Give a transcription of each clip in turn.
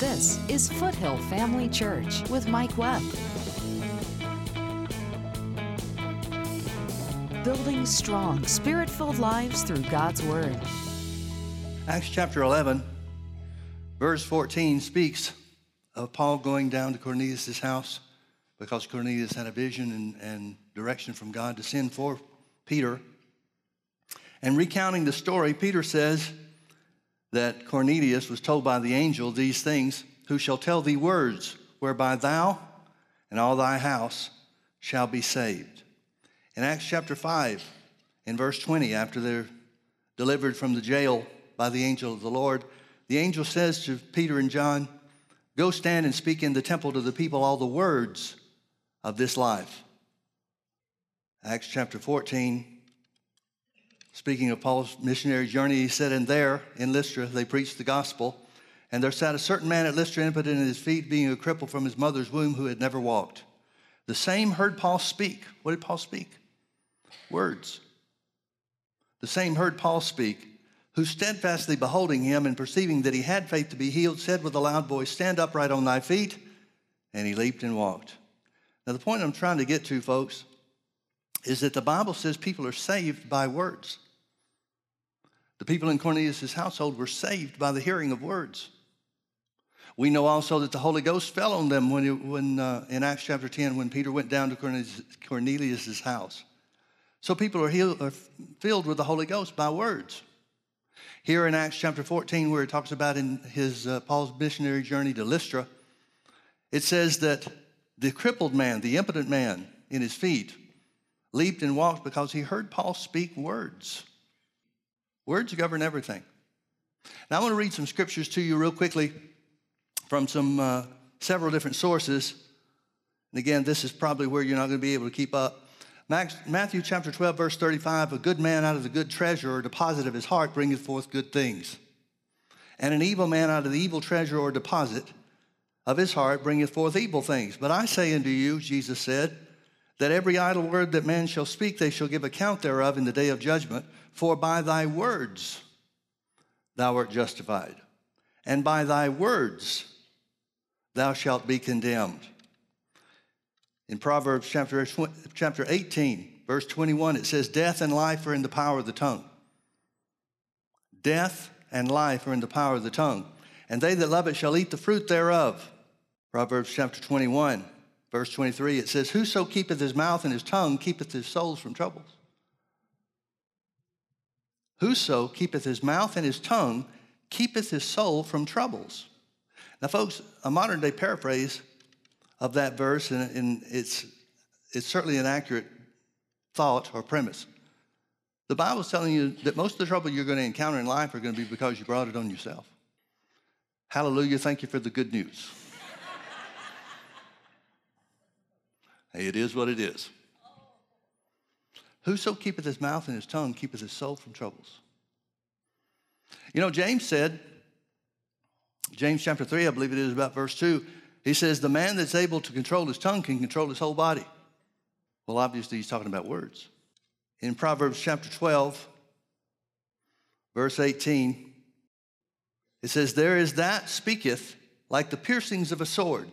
This is Foothill Family Church with Mike Webb. Building strong, spirit filled lives through God's Word. Acts chapter 11, verse 14 speaks of Paul going down to Cornelius' house because Cornelius had a vision and, and direction from God to send for Peter. And recounting the story, Peter says, that Cornelius was told by the angel these things Who shall tell thee words whereby thou and all thy house shall be saved? In Acts chapter 5, in verse 20, after they're delivered from the jail by the angel of the Lord, the angel says to Peter and John, Go stand and speak in the temple to the people all the words of this life. Acts chapter 14, Speaking of Paul's missionary journey, he said, And there in Lystra they preached the gospel. And there sat a certain man at Lystra, impotent in his feet, being a cripple from his mother's womb, who had never walked. The same heard Paul speak. What did Paul speak? Words. The same heard Paul speak, who steadfastly beholding him and perceiving that he had faith to be healed, said with a loud voice, Stand upright on thy feet. And he leaped and walked. Now, the point I'm trying to get to, folks, is that the Bible says people are saved by words. The people in Cornelius' household were saved by the hearing of words. We know also that the Holy Ghost fell on them when, when uh, in Acts chapter 10 when Peter went down to Cornelius' Cornelius house. So people are, healed, are filled with the Holy Ghost by words. Here in Acts chapter 14, where it talks about in his uh, Paul's missionary journey to Lystra, it says that the crippled man, the impotent man in his feet, leaped and walked because he heard Paul speak words. Words govern everything. Now, I want to read some scriptures to you real quickly from some uh, several different sources. And again, this is probably where you're not going to be able to keep up. Max, Matthew chapter 12, verse 35 A good man out of the good treasure or deposit of his heart bringeth forth good things. And an evil man out of the evil treasure or deposit of his heart bringeth forth evil things. But I say unto you, Jesus said, that every idle word that man shall speak, they shall give account thereof in the day of judgment. For by thy words thou art justified, and by thy words thou shalt be condemned. In Proverbs chapter, chapter 18, verse 21, it says, Death and life are in the power of the tongue. Death and life are in the power of the tongue, and they that love it shall eat the fruit thereof. Proverbs chapter 21, Verse 23, it says, Whoso keepeth his mouth and his tongue keepeth his souls from troubles. Whoso keepeth his mouth and his tongue keepeth his soul from troubles. Now, folks, a modern day paraphrase of that verse, and, it's, it's certainly an accurate thought or premise. The Bible is telling you that most of the trouble you're going to encounter in life are going to be because you brought it on yourself. Hallelujah. Thank you for the good news. It is what it is. Whoso keepeth his mouth and his tongue keepeth his soul from troubles. You know, James said, James chapter 3, I believe it is about verse 2, he says, The man that's able to control his tongue can control his whole body. Well, obviously, he's talking about words. In Proverbs chapter 12, verse 18, it says, There is that speaketh like the piercings of a sword,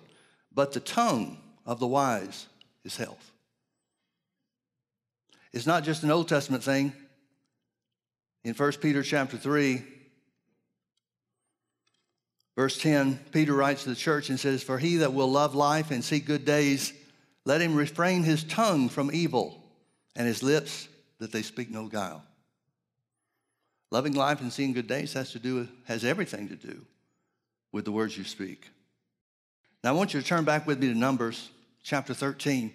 but the tongue of the wise is health. It's not just an Old Testament thing. In 1 Peter chapter 3, verse 10, Peter writes to the church and says, For he that will love life and see good days, let him refrain his tongue from evil and his lips that they speak no guile. Loving life and seeing good days has to do has everything to do with the words you speak. Now I want you to turn back with me to Numbers chapter 13.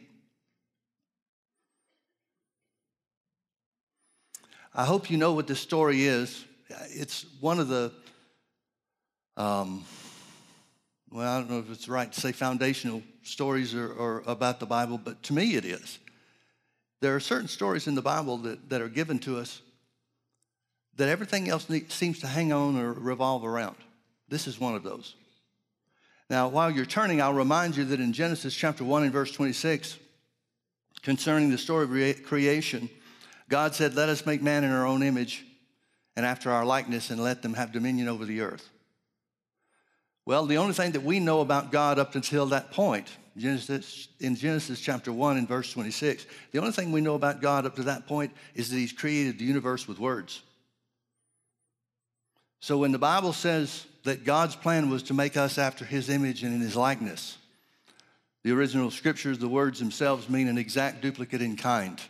I hope you know what this story is. It's one of the, um, well, I don't know if it's right to say foundational stories or, or about the Bible, but to me it is. There are certain stories in the Bible that, that are given to us that everything else seems to hang on or revolve around. This is one of those. Now, while you're turning, I'll remind you that in Genesis chapter 1 and verse 26, concerning the story of creation, God said, Let us make man in our own image and after our likeness, and let them have dominion over the earth. Well, the only thing that we know about God up until that point, Genesis, in Genesis chapter 1 and verse 26, the only thing we know about God up to that point is that He's created the universe with words. So when the Bible says that God's plan was to make us after His image and in His likeness, the original scriptures, the words themselves mean an exact duplicate in kind.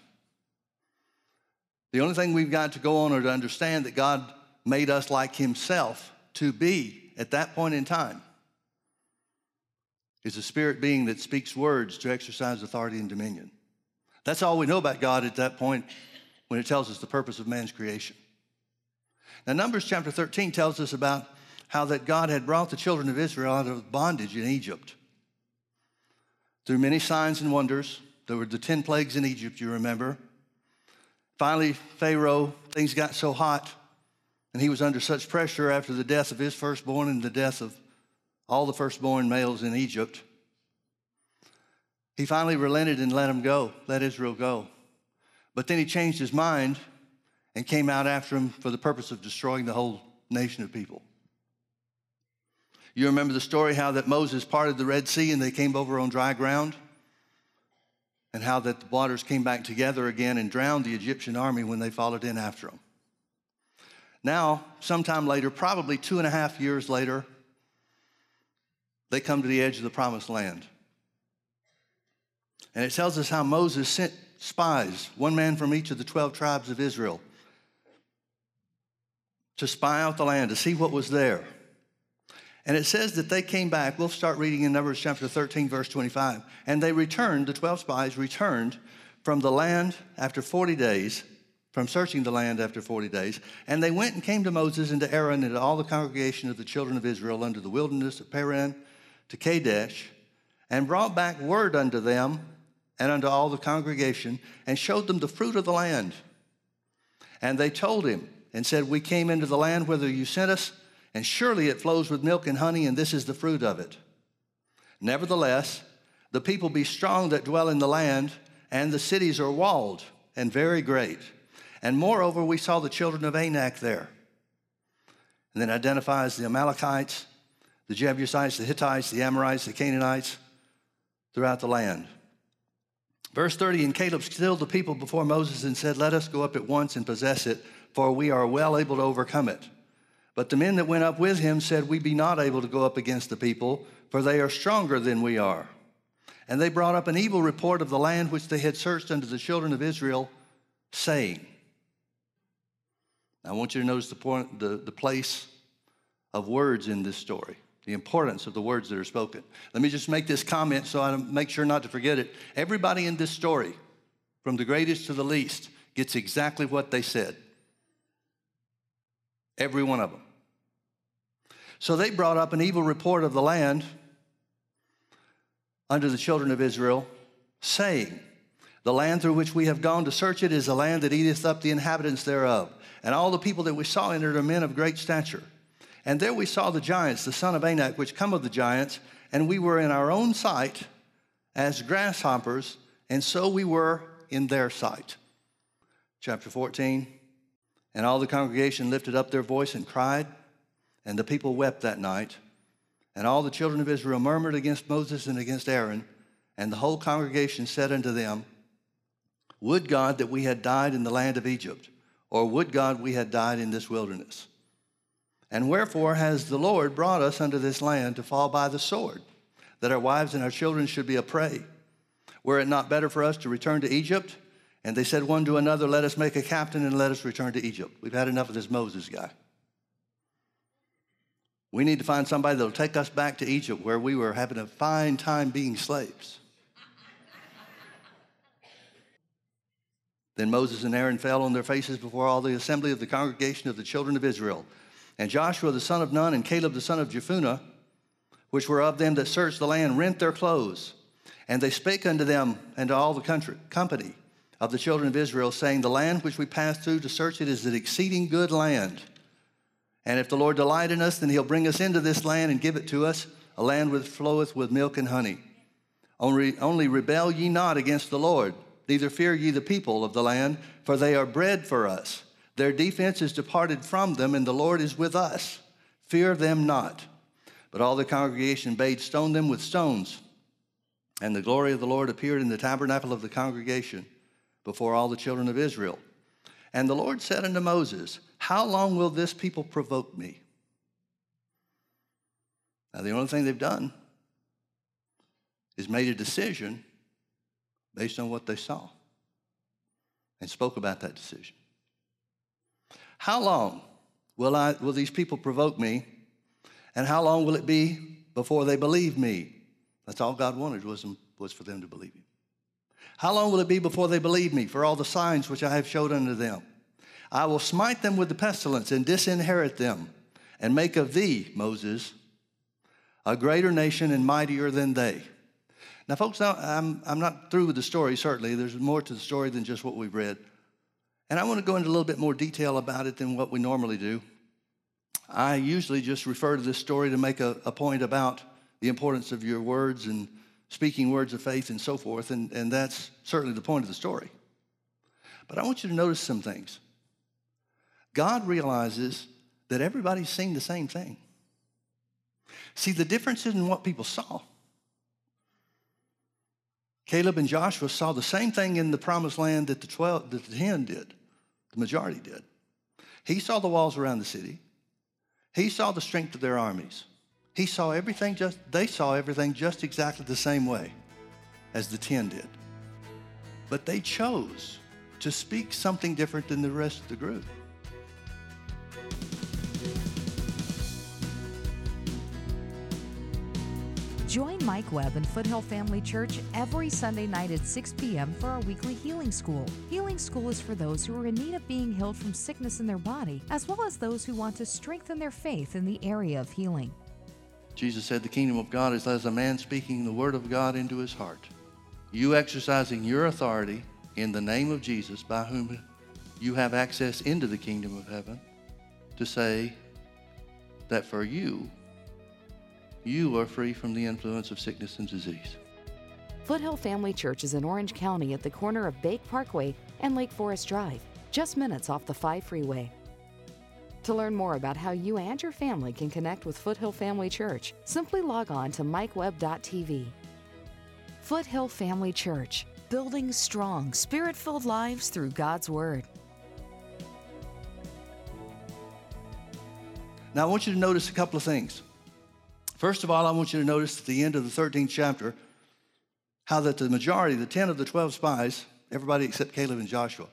The only thing we've got to go on or to understand that God made us like Himself to be at that point in time is a spirit being that speaks words to exercise authority and dominion. That's all we know about God at that point when it tells us the purpose of man's creation. Now, Numbers chapter 13 tells us about how that God had brought the children of Israel out of bondage in Egypt through many signs and wonders. There were the 10 plagues in Egypt, you remember. Finally, Pharaoh, things got so hot, and he was under such pressure after the death of his firstborn and the death of all the firstborn males in Egypt. He finally relented and let him go, let Israel go. But then he changed his mind and came out after him for the purpose of destroying the whole nation of people. You remember the story how that Moses parted the Red Sea and they came over on dry ground? And how that the waters came back together again and drowned the Egyptian army when they followed in after them. Now, sometime later, probably two and a half years later, they come to the edge of the promised land. And it tells us how Moses sent spies, one man from each of the 12 tribes of Israel, to spy out the land, to see what was there. And it says that they came back. We'll start reading in Numbers chapter 13, verse 25. And they returned, the 12 spies returned from the land after 40 days, from searching the land after 40 days. And they went and came to Moses and to Aaron and to all the congregation of the children of Israel under the wilderness of Paran to Kadesh, and brought back word unto them and unto all the congregation, and showed them the fruit of the land. And they told him and said, We came into the land whither you sent us and surely it flows with milk and honey, and this is the fruit of it. Nevertheless, the people be strong that dwell in the land, and the cities are walled and very great. And moreover, we saw the children of Anak there. And then identifies the Amalekites, the Jebusites, the Hittites, the Amorites, the Canaanites throughout the land. Verse 30 And Caleb stilled the people before Moses and said, Let us go up at once and possess it, for we are well able to overcome it. But the men that went up with him said, We be not able to go up against the people, for they are stronger than we are. And they brought up an evil report of the land which they had searched unto the children of Israel, saying, I want you to notice the, point, the, the place of words in this story, the importance of the words that are spoken. Let me just make this comment so I make sure not to forget it. Everybody in this story, from the greatest to the least, gets exactly what they said. Every one of them. So they brought up an evil report of the land unto the children of Israel, saying, The land through which we have gone to search it is a land that eateth up the inhabitants thereof. And all the people that we saw in it are men of great stature. And there we saw the giants, the son of Anak, which come of the giants, and we were in our own sight as grasshoppers, and so we were in their sight. Chapter 14. And all the congregation lifted up their voice and cried, and the people wept that night. And all the children of Israel murmured against Moses and against Aaron, and the whole congregation said unto them, Would God that we had died in the land of Egypt, or would God we had died in this wilderness? And wherefore has the Lord brought us unto this land to fall by the sword, that our wives and our children should be a prey? Were it not better for us to return to Egypt? And they said one to another, Let us make a captain and let us return to Egypt. We've had enough of this Moses guy. We need to find somebody that'll take us back to Egypt where we were having a fine time being slaves. then Moses and Aaron fell on their faces before all the assembly of the congregation of the children of Israel. And Joshua the son of Nun and Caleb the son of Jephunneh, which were of them that searched the land, rent their clothes. And they spake unto them and to all the country, company of the children of Israel, saying, The land which we passed through to search it is an exceeding good land. And if the Lord delight in us, then he'll bring us into this land and give it to us, a land which floweth with milk and honey. Only, only rebel ye not against the Lord, neither fear ye the people of the land, for they are bread for us. Their defense is departed from them, and the Lord is with us. Fear them not. But all the congregation bade stone them with stones. And the glory of the Lord appeared in the tabernacle of the congregation before all the children of Israel. And the Lord said unto Moses, How long will this people provoke me? Now, the only thing they've done is made a decision based on what they saw and spoke about that decision. How long will, I, will these people provoke me? And how long will it be before they believe me? That's all God wanted was, was for them to believe him. How long will it be before they believe me for all the signs which I have showed unto them? I will smite them with the pestilence and disinherit them and make of thee, Moses, a greater nation and mightier than they. Now, folks, I'm, I'm not through with the story, certainly. There's more to the story than just what we've read. And I want to go into a little bit more detail about it than what we normally do. I usually just refer to this story to make a, a point about the importance of your words and speaking words of faith and so forth, and, and that's certainly the point of the story. But I want you to notice some things. God realizes that everybody's seeing the same thing. See, the difference isn't what people saw. Caleb and Joshua saw the same thing in the promised land that the 12, that the 10 did, the majority did. He saw the walls around the city. He saw the strength of their armies. He saw everything just, they saw everything just exactly the same way as the 10 did. But they chose to speak something different than the rest of the group. Join Mike Webb and Foothill Family Church every Sunday night at 6 p.m. for our weekly Healing School. Healing School is for those who are in need of being healed from sickness in their body, as well as those who want to strengthen their faith in the area of healing. Jesus said, The kingdom of God is as a man speaking the word of God into his heart. You exercising your authority in the name of Jesus, by whom you have access into the kingdom of heaven, to say that for you, you are free from the influence of sickness and disease. Foothill Family Church is in Orange County at the corner of Bake Parkway and Lake Forest Drive, just minutes off the 5 freeway. To learn more about how you and your family can connect with Foothill Family Church, simply log on to mikewebb.tv. Foothill Family Church, building strong, spirit filled lives through God's Word. Now, I want you to notice a couple of things. First of all, I want you to notice at the end of the 13th chapter how that the majority, the 10 of the 12 spies, everybody except Caleb and Joshua,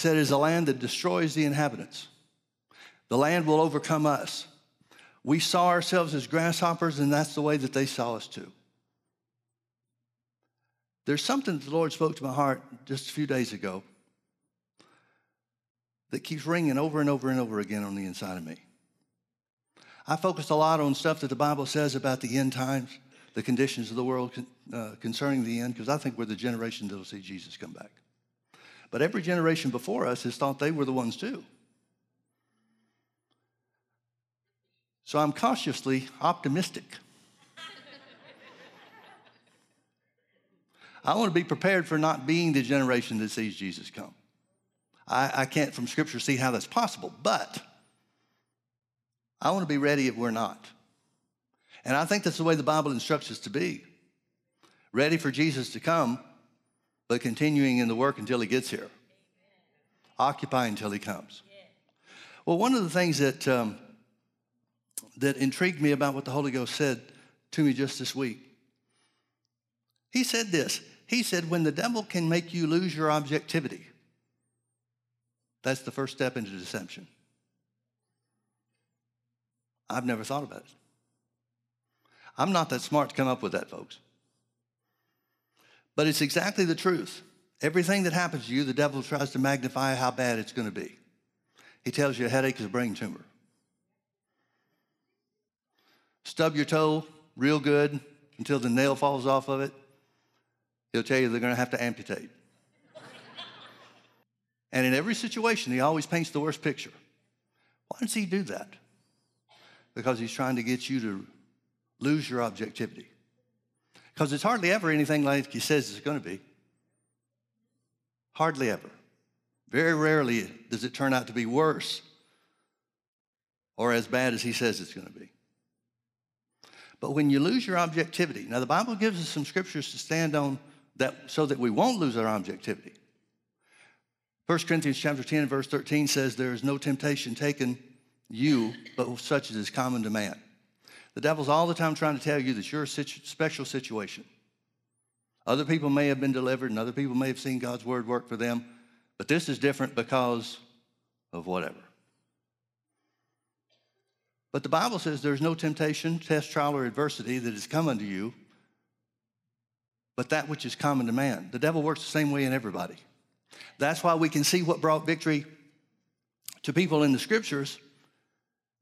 said is a land that destroys the inhabitants. The land will overcome us. We saw ourselves as grasshoppers, and that's the way that they saw us too. There's something that the Lord spoke to my heart just a few days ago that keeps ringing over and over and over again on the inside of me. I focused a lot on stuff that the Bible says about the end times, the conditions of the world uh, concerning the end, because I think we're the generation that will see Jesus come back. But every generation before us has thought they were the ones too. So I'm cautiously optimistic. I want to be prepared for not being the generation that sees Jesus come. I, I can't, from Scripture, see how that's possible, but I want to be ready if we're not. And I think that's the way the Bible instructs us to be ready for Jesus to come, but continuing in the work until he gets here, occupy until he comes. Well, one of the things that, um, that intrigued me about what the Holy Ghost said to me just this week, he said this. He said, when the devil can make you lose your objectivity, that's the first step into deception. I've never thought about it. I'm not that smart to come up with that, folks. But it's exactly the truth. Everything that happens to you, the devil tries to magnify how bad it's going to be. He tells you a headache is a brain tumor. Stub your toe real good until the nail falls off of it. He'll tell you they're going to have to amputate. and in every situation, he always paints the worst picture. Why does he do that? because he's trying to get you to lose your objectivity. Because it's hardly ever anything like he says it's going to be. Hardly ever. Very rarely does it turn out to be worse or as bad as he says it's going to be. But when you lose your objectivity, now the Bible gives us some scriptures to stand on that so that we won't lose our objectivity. 1 Corinthians chapter 10 verse 13 says there is no temptation taken you but such as is common to man. The devil's all the time trying to tell you that you're a situ- special situation. Other people may have been delivered and other people may have seen God's word work for them, but this is different because of whatever. But the Bible says there's no temptation, test, trial, or adversity that has come unto you, but that which is common to man. The devil works the same way in everybody. That's why we can see what brought victory to people in the scriptures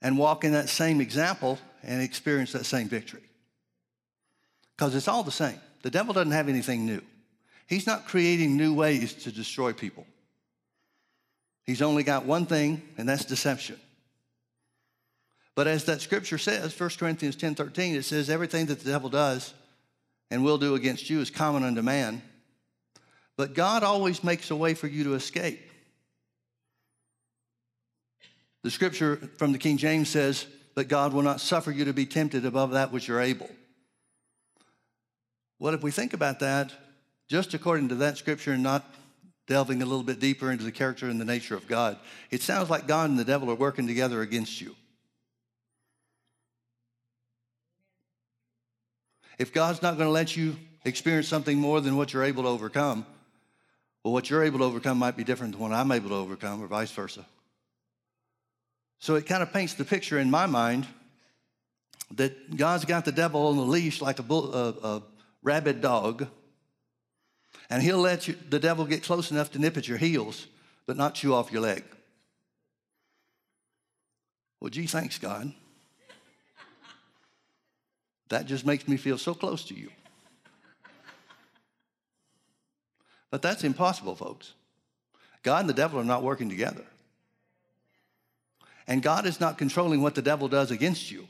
and walk in that same example and experience that same victory. Because it's all the same. The devil doesn't have anything new. He's not creating new ways to destroy people. He's only got one thing, and that's deception. But as that scripture says, 1 Corinthians 10 13, it says, everything that the devil does and will do against you is common unto man. But God always makes a way for you to escape. The scripture from the King James says, But God will not suffer you to be tempted above that which you're able. Well, if we think about that, just according to that scripture and not delving a little bit deeper into the character and the nature of God, it sounds like God and the devil are working together against you. If God's not going to let you experience something more than what you're able to overcome, well, what you're able to overcome might be different than what I'm able to overcome, or vice versa. So it kind of paints the picture in my mind that God's got the devil on the leash like a, bull, a, a rabid dog, and he'll let you, the devil get close enough to nip at your heels, but not chew off your leg. Well, gee, thanks, God. That just makes me feel so close to you. But that's impossible, folks. God and the devil are not working together. And God is not controlling what the devil does against you.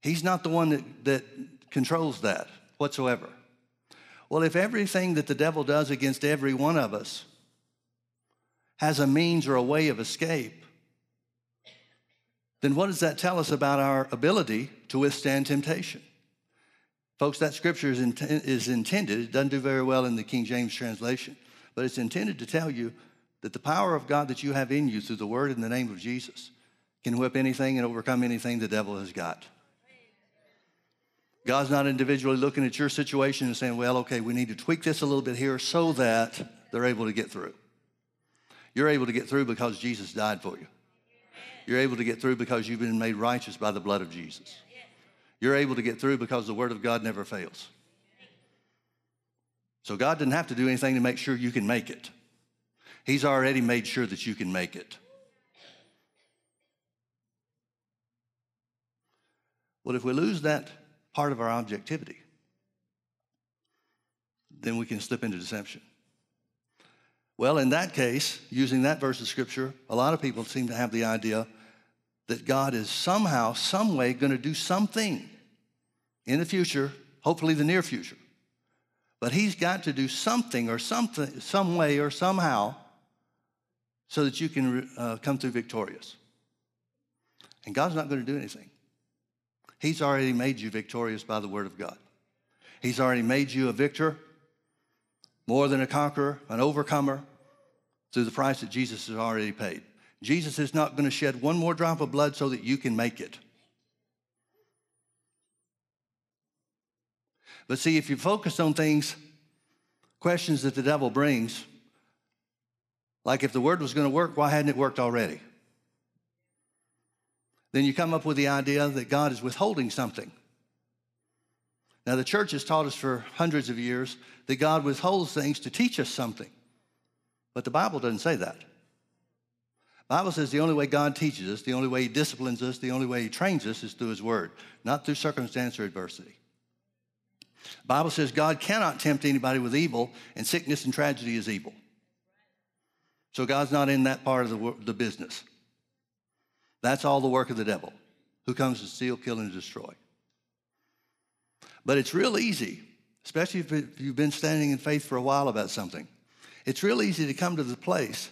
He's not the one that, that controls that whatsoever. Well, if everything that the devil does against every one of us has a means or a way of escape, then what does that tell us about our ability to withstand temptation? Folks, that scripture is, is intended, it doesn't do very well in the King James translation, but it's intended to tell you that the power of God that you have in you through the word in the name of Jesus can whip anything and overcome anything the devil has got. God's not individually looking at your situation and saying, well, okay, we need to tweak this a little bit here so that they're able to get through. You're able to get through because Jesus died for you. You're able to get through because you've been made righteous by the blood of Jesus. You're able to get through because the Word of God never fails. So God didn't have to do anything to make sure you can make it. He's already made sure that you can make it. Well, if we lose that part of our objectivity, then we can slip into deception. Well, in that case, using that verse of scripture, a lot of people seem to have the idea that God is somehow, some way going to do something in the future, hopefully the near future. But he's got to do something or something, some way or somehow so that you can uh, come through victorious. And God's not going to do anything. He's already made you victorious by the word of God. He's already made you a victor, more than a conqueror, an overcomer, through the price that Jesus has already paid. Jesus is not going to shed one more drop of blood so that you can make it. But see, if you focus on things, questions that the devil brings, like if the word was going to work, why hadn't it worked already? Then you come up with the idea that God is withholding something. Now, the church has taught us for hundreds of years that God withholds things to teach us something. But the Bible doesn't say that. Bible says the only way God teaches us, the only way He disciplines us, the only way He trains us is through His Word, not through circumstance or adversity. Bible says God cannot tempt anybody with evil, and sickness and tragedy is evil. So God's not in that part of the, the business. That's all the work of the devil, who comes to steal, kill, and destroy. But it's real easy, especially if you've been standing in faith for a while about something. It's real easy to come to the place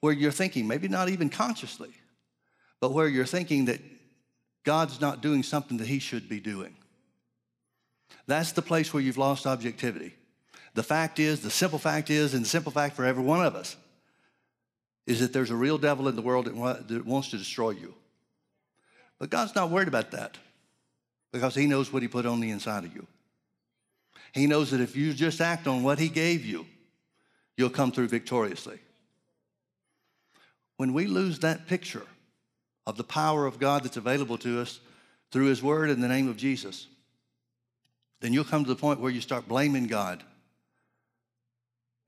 where you're thinking, maybe not even consciously, but where you're thinking that God's not doing something that he should be doing. That's the place where you've lost objectivity. The fact is, the simple fact is, and the simple fact for every one of us is that there's a real devil in the world that wants to destroy you. But God's not worried about that because He knows what He put on the inside of you. He knows that if you just act on what He gave you, you'll come through victoriously. When we lose that picture of the power of God that's available to us through His Word in the name of Jesus, then you'll come to the point where you start blaming God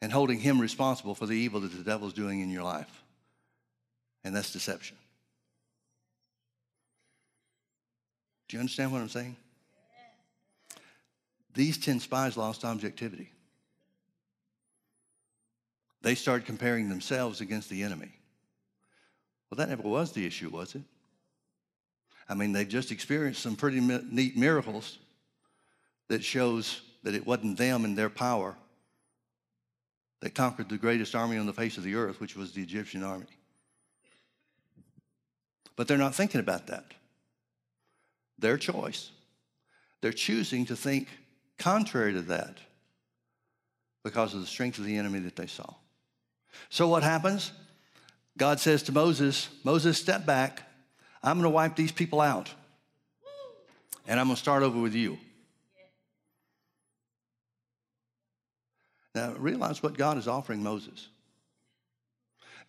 and holding Him responsible for the evil that the devil's doing in your life. And that's deception. Do you understand what I'm saying? These 10 spies lost objectivity. They started comparing themselves against the enemy. Well, that never was the issue, was it? I mean, they've just experienced some pretty neat miracles that shows that it wasn't them and their power that conquered the greatest army on the face of the earth, which was the Egyptian army. But they're not thinking about that. Their choice. They're choosing to think contrary to that because of the strength of the enemy that they saw. So what happens? God says to Moses, Moses, step back. I'm going to wipe these people out. And I'm going to start over with you. Now, realize what God is offering Moses.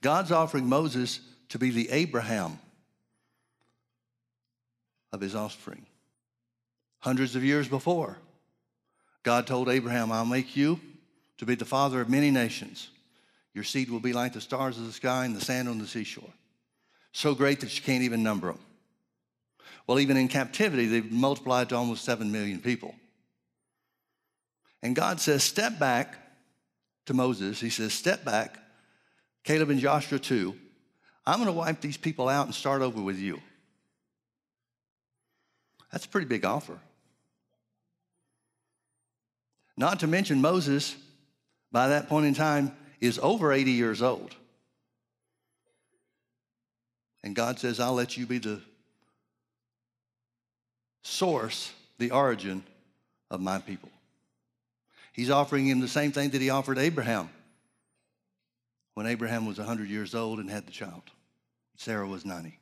God's offering Moses to be the Abraham of his offspring. Hundreds of years before, God told Abraham, I'll make you to be the father of many nations. Your seed will be like the stars of the sky and the sand on the seashore. So great that you can't even number them. Well, even in captivity, they've multiplied to almost 7 million people. And God says, Step back to Moses. He says, Step back, Caleb and Joshua too. I'm going to wipe these people out and start over with you. That's a pretty big offer. Not to mention, Moses, by that point in time, is over 80 years old. And God says, I'll let you be the source, the origin of my people. He's offering him the same thing that he offered Abraham when Abraham was 100 years old and had the child. Sarah was 90.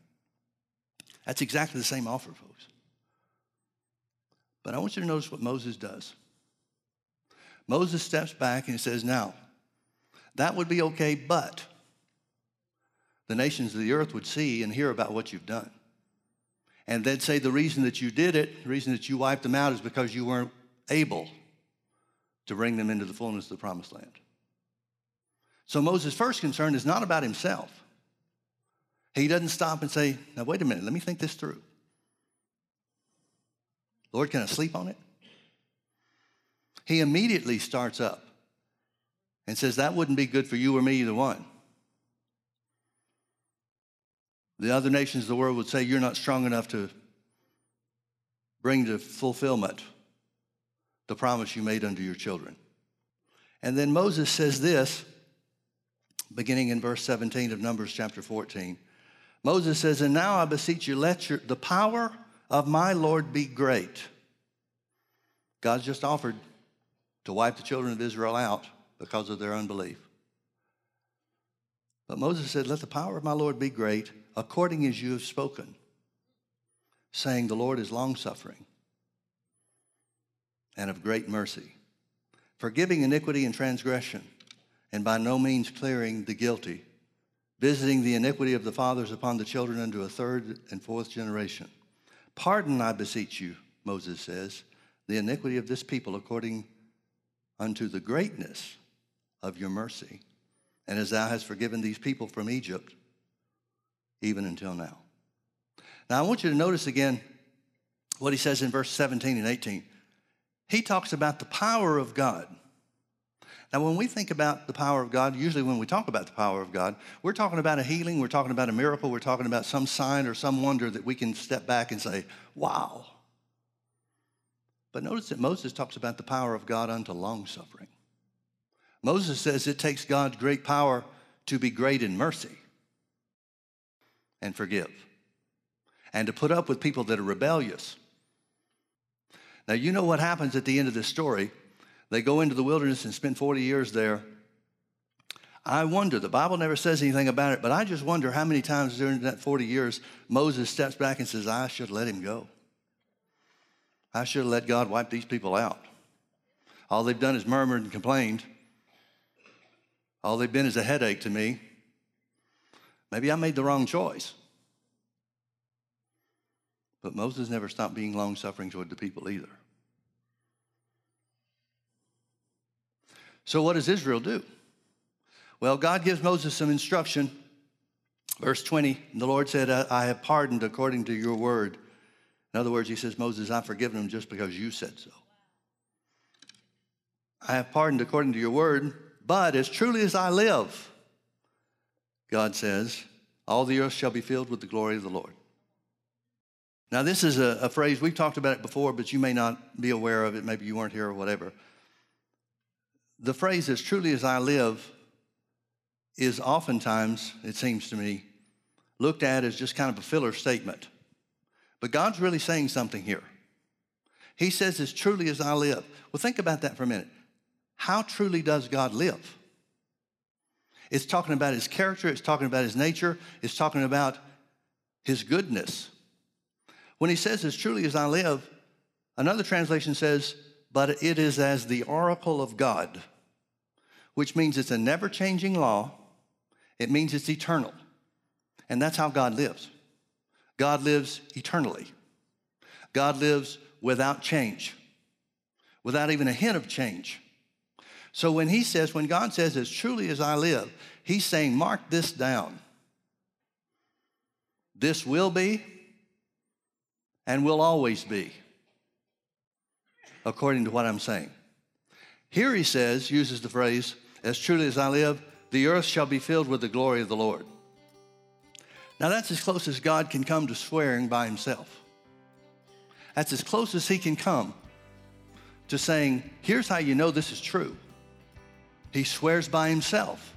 That's exactly the same offer, folks. But I want you to notice what Moses does. Moses steps back and says, Now, that would be okay, but the nations of the earth would see and hear about what you've done. And they'd say the reason that you did it, the reason that you wiped them out is because you weren't able to bring them into the fullness of the promised land. So Moses' first concern is not about himself. He doesn't stop and say, now wait a minute, let me think this through. Lord, can I sleep on it? He immediately starts up and says, that wouldn't be good for you or me, either one. The other nations of the world would say, you're not strong enough to bring to fulfillment the promise you made unto your children. And then Moses says this, beginning in verse 17 of Numbers chapter 14. Moses says, And now I beseech you, let your, the power of my Lord be great. God's just offered to wipe the children of Israel out because of their unbelief. But Moses said, Let the power of my Lord be great, according as you have spoken, saying, The Lord is long suffering and of great mercy, forgiving iniquity and transgression, and by no means clearing the guilty, visiting the iniquity of the fathers upon the children unto a third and fourth generation. Pardon, I beseech you, Moses says, the iniquity of this people according unto the greatness of your mercy, and as thou hast forgiven these people from Egypt, even until now. Now, I want you to notice again what he says in verse 17 and 18 he talks about the power of God. Now, when we think about the power of God, usually when we talk about the power of God, we're talking about a healing, we're talking about a miracle, we're talking about some sign or some wonder that we can step back and say, wow. But notice that Moses talks about the power of God unto long suffering. Moses says it takes God's great power to be great in mercy and forgive. and to put up with people that are rebellious. Now, you know what happens at the end of this story. They go into the wilderness and spend 40 years there. I wonder, the Bible never says anything about it, but I just wonder how many times during that 40 years Moses steps back and says, I should let him go. I should have let God wipe these people out. All they've done is murmured and complained. All they've been is a headache to me. Maybe I made the wrong choice. But Moses never stopped being long suffering toward the people either. So, what does Israel do? Well, God gives Moses some instruction. Verse 20, the Lord said, I have pardoned according to your word. In other words, he says, Moses, I've forgiven them just because you said so. I have pardoned according to your word, but as truly as I live, God says, all the earth shall be filled with the glory of the Lord. Now, this is a, a, phrase, we've talked about it before, but you may not be aware of it. Maybe you weren't here or whatever. The phrase, as truly as I live, is oftentimes, it seems to me, looked at as just kind of a filler statement. But God's really saying something here. He says, as truly as I live. Well, think about that for a minute. How truly does God live? It's talking about his character, it's talking about his nature, it's talking about his goodness. When he says, as truly as I live, another translation says, but it is as the oracle of God, which means it's a never changing law. It means it's eternal. And that's how God lives. God lives eternally. God lives without change, without even a hint of change. So when he says, when God says, as truly as I live, he's saying, mark this down. This will be, and will always be, according to what I'm saying. Here he says, uses the phrase, as truly as I live, the earth shall be filled with the glory of the Lord. Now that's as close as God can come to swearing by himself. That's as close as he can come to saying, here's how you know this is true. He swears by himself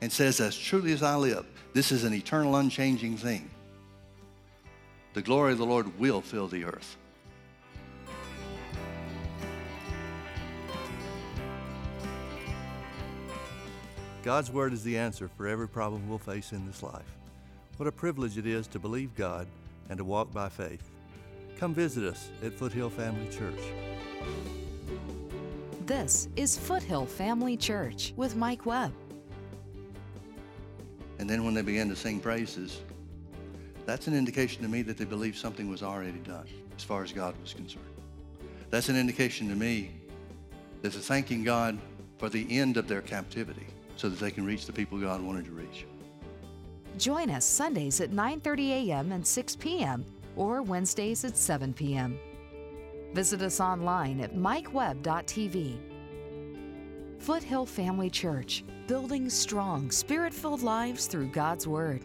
and says, as truly as I live, this is an eternal, unchanging thing the glory of the Lord will fill the earth. God's Word is the answer for every problem we'll face in this life. What a privilege it is to believe God and to walk by faith. Come visit us at Foothill Family Church. This is Foothill Family Church with Mike Webb. And then when they began to sing praises, that's an indication to me that they believed something was already done as far as God was concerned. That's an indication to me that they're thanking God for the end of their captivity so that they can reach the people God wanted to reach. Join us Sundays at 9:30 a.m. and 6 p.m. or Wednesdays at 7 p.m. Visit us online at mikewebb.tv. Foothill Family Church, building strong, spirit-filled lives through God's Word.